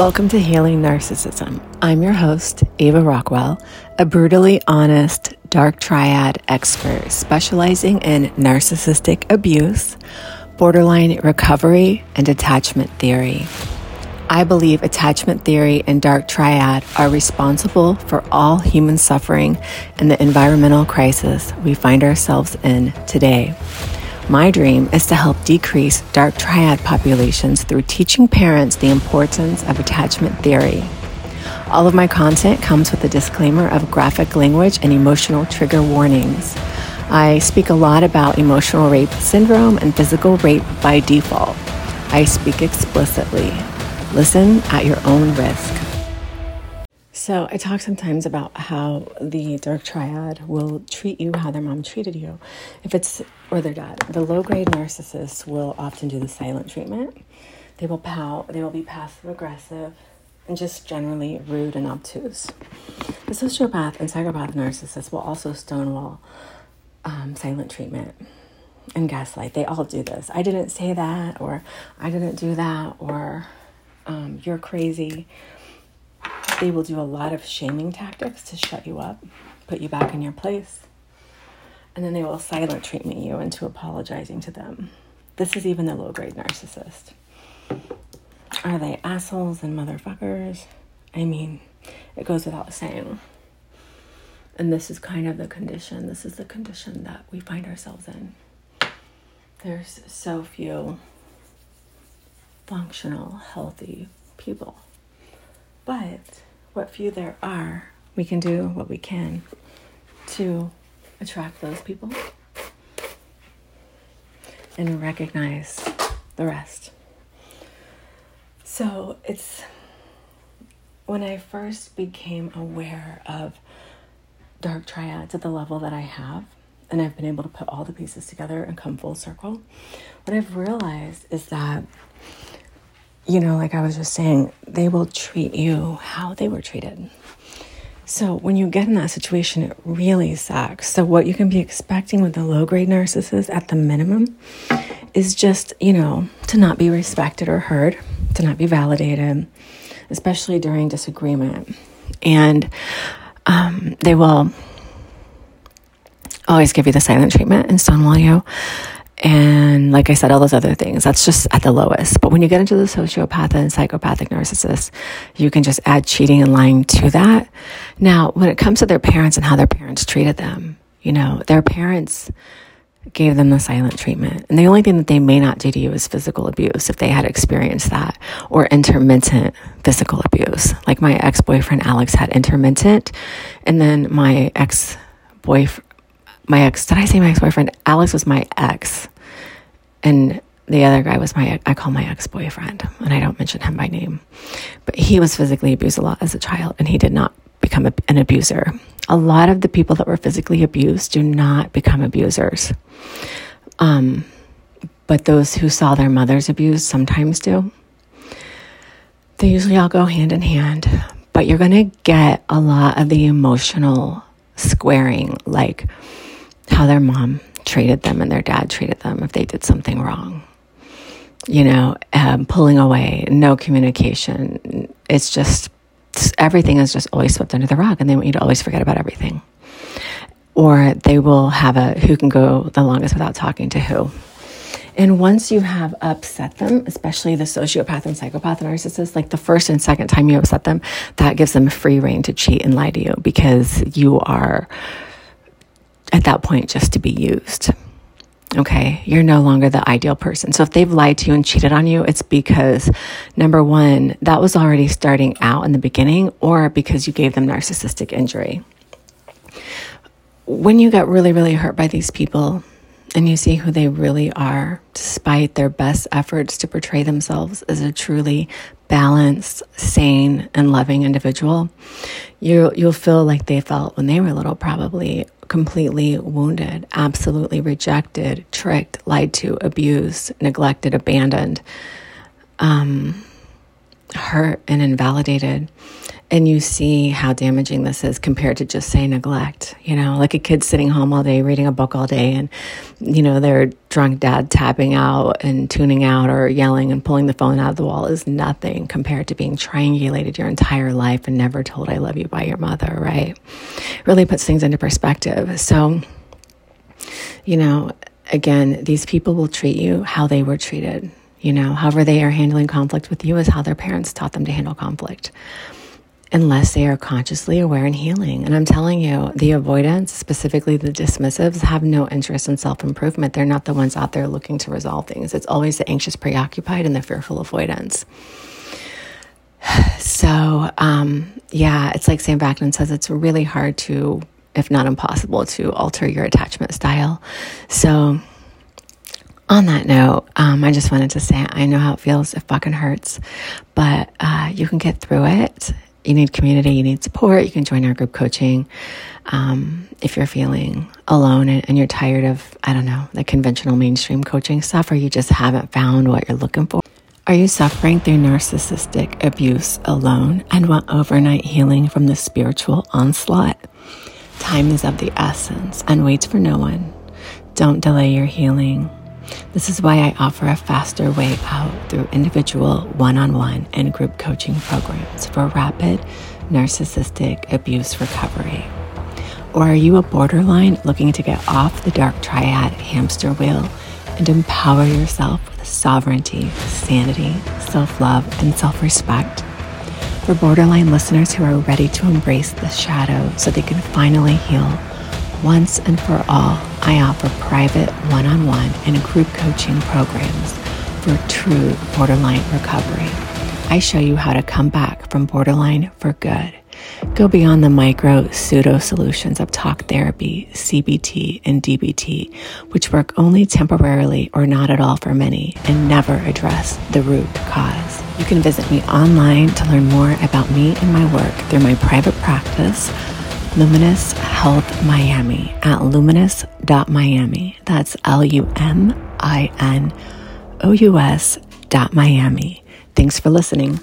Welcome to Healing Narcissism. I'm your host, Ava Rockwell, a brutally honest dark triad expert specializing in narcissistic abuse, borderline recovery, and attachment theory. I believe attachment theory and dark triad are responsible for all human suffering and the environmental crisis we find ourselves in today. My dream is to help decrease dark triad populations through teaching parents the importance of attachment theory. All of my content comes with a disclaimer of graphic language and emotional trigger warnings. I speak a lot about emotional rape syndrome and physical rape by default. I speak explicitly. Listen at your own risk. So, I talk sometimes about how the dark triad will treat you how their mom treated you. If it's, or their dad. The low grade narcissists will often do the silent treatment. They will pout, they will be passive aggressive, and just generally rude and obtuse. The sociopath and psychopath narcissist will also stonewall um, silent treatment and gaslight. They all do this. I didn't say that, or I didn't do that, or um, you're crazy they will do a lot of shaming tactics to shut you up, put you back in your place, and then they will silent treatment you into apologizing to them. This is even the low grade narcissist. Are they assholes and motherfuckers? I mean, it goes without saying. And this is kind of the condition. This is the condition that we find ourselves in. There's so few functional, healthy people. But what few there are, we can do what we can to attract those people and recognize the rest. So it's when I first became aware of dark triads at the level that I have, and I've been able to put all the pieces together and come full circle, what I've realized is that you know, like I was just saying, they will treat you how they were treated. So when you get in that situation, it really sucks. So what you can be expecting with the low grade narcissist at the minimum is just, you know, to not be respected or heard, to not be validated, especially during disagreement. And um, they will always give you the silent treatment and stonewall you. And like I said, all those other things, that's just at the lowest. But when you get into the sociopath and psychopathic narcissist, you can just add cheating and lying to that. Now, when it comes to their parents and how their parents treated them, you know, their parents gave them the silent treatment. And the only thing that they may not do to you is physical abuse if they had experienced that or intermittent physical abuse. Like my ex boyfriend Alex had intermittent, and then my ex boyfriend my ex, did I say my ex boyfriend? Alex was my ex. And the other guy was my, I call my ex boyfriend, and I don't mention him by name. But he was physically abused a lot as a child, and he did not become a, an abuser. A lot of the people that were physically abused do not become abusers. Um, but those who saw their mothers abused sometimes do. They usually all go hand in hand, but you're going to get a lot of the emotional squaring, like, how their mom treated them and their dad treated them if they did something wrong. You know, um, pulling away, no communication. It's just, everything is just always swept under the rug and they want you to always forget about everything. Or they will have a who can go the longest without talking to who. And once you have upset them, especially the sociopath and psychopath and narcissist, like the first and second time you upset them, that gives them free reign to cheat and lie to you because you are at that point just to be used. Okay, you're no longer the ideal person. So if they've lied to you and cheated on you, it's because number one, that was already starting out in the beginning, or because you gave them narcissistic injury. When you get really, really hurt by these people and you see who they really are, despite their best efforts to portray themselves as a truly balanced, sane, and loving individual, you, you'll feel like they felt when they were little, probably completely wounded, absolutely rejected, tricked, lied to, abused, neglected, abandoned, um, hurt, and invalidated. And you see how damaging this is compared to just say neglect. You know, like a kid sitting home all day, reading a book all day, and, you know, they're drunk dad tapping out and tuning out or yelling and pulling the phone out of the wall is nothing compared to being triangulated your entire life and never told I love you by your mother, right? Really puts things into perspective. So, you know, again, these people will treat you how they were treated. You know, however they are handling conflict with you is how their parents taught them to handle conflict unless they are consciously aware and healing. And I'm telling you, the avoidance, specifically the dismissives, have no interest in self improvement. They're not the ones out there looking to resolve things. It's always the anxious, preoccupied, and the fearful avoidance. So, um, yeah, it's like Sam Vaknin says, it's really hard to, if not impossible, to alter your attachment style. So, on that note, um, I just wanted to say I know how it feels. It fucking hurts, but uh, you can get through it you need community, you need support, you can join our group coaching. Um, if you're feeling alone and, and, you're tired of, I don't know, the conventional mainstream coaching stuff, or you just haven't found what you're looking for. Are you suffering through narcissistic abuse alone and want overnight healing from the spiritual onslaught? Time is of the essence and waits for no one. Don't delay your healing. This is why I offer a faster way out through individual, one on one, and group coaching programs for rapid narcissistic abuse recovery. Or are you a borderline looking to get off the dark triad hamster wheel and empower yourself with sovereignty, sanity, self love, and self respect? For borderline listeners who are ready to embrace the shadow so they can finally heal once and for all, I offer private one on one and group coaching programs for true borderline recovery. I show you how to come back from borderline for good. Go beyond the micro pseudo solutions of talk therapy, CBT, and DBT, which work only temporarily or not at all for many and never address the root cause. You can visit me online to learn more about me and my work through my private practice Luminous Health Miami at luminous.miami. That's L U M I N O U S dot Miami. Thanks for listening.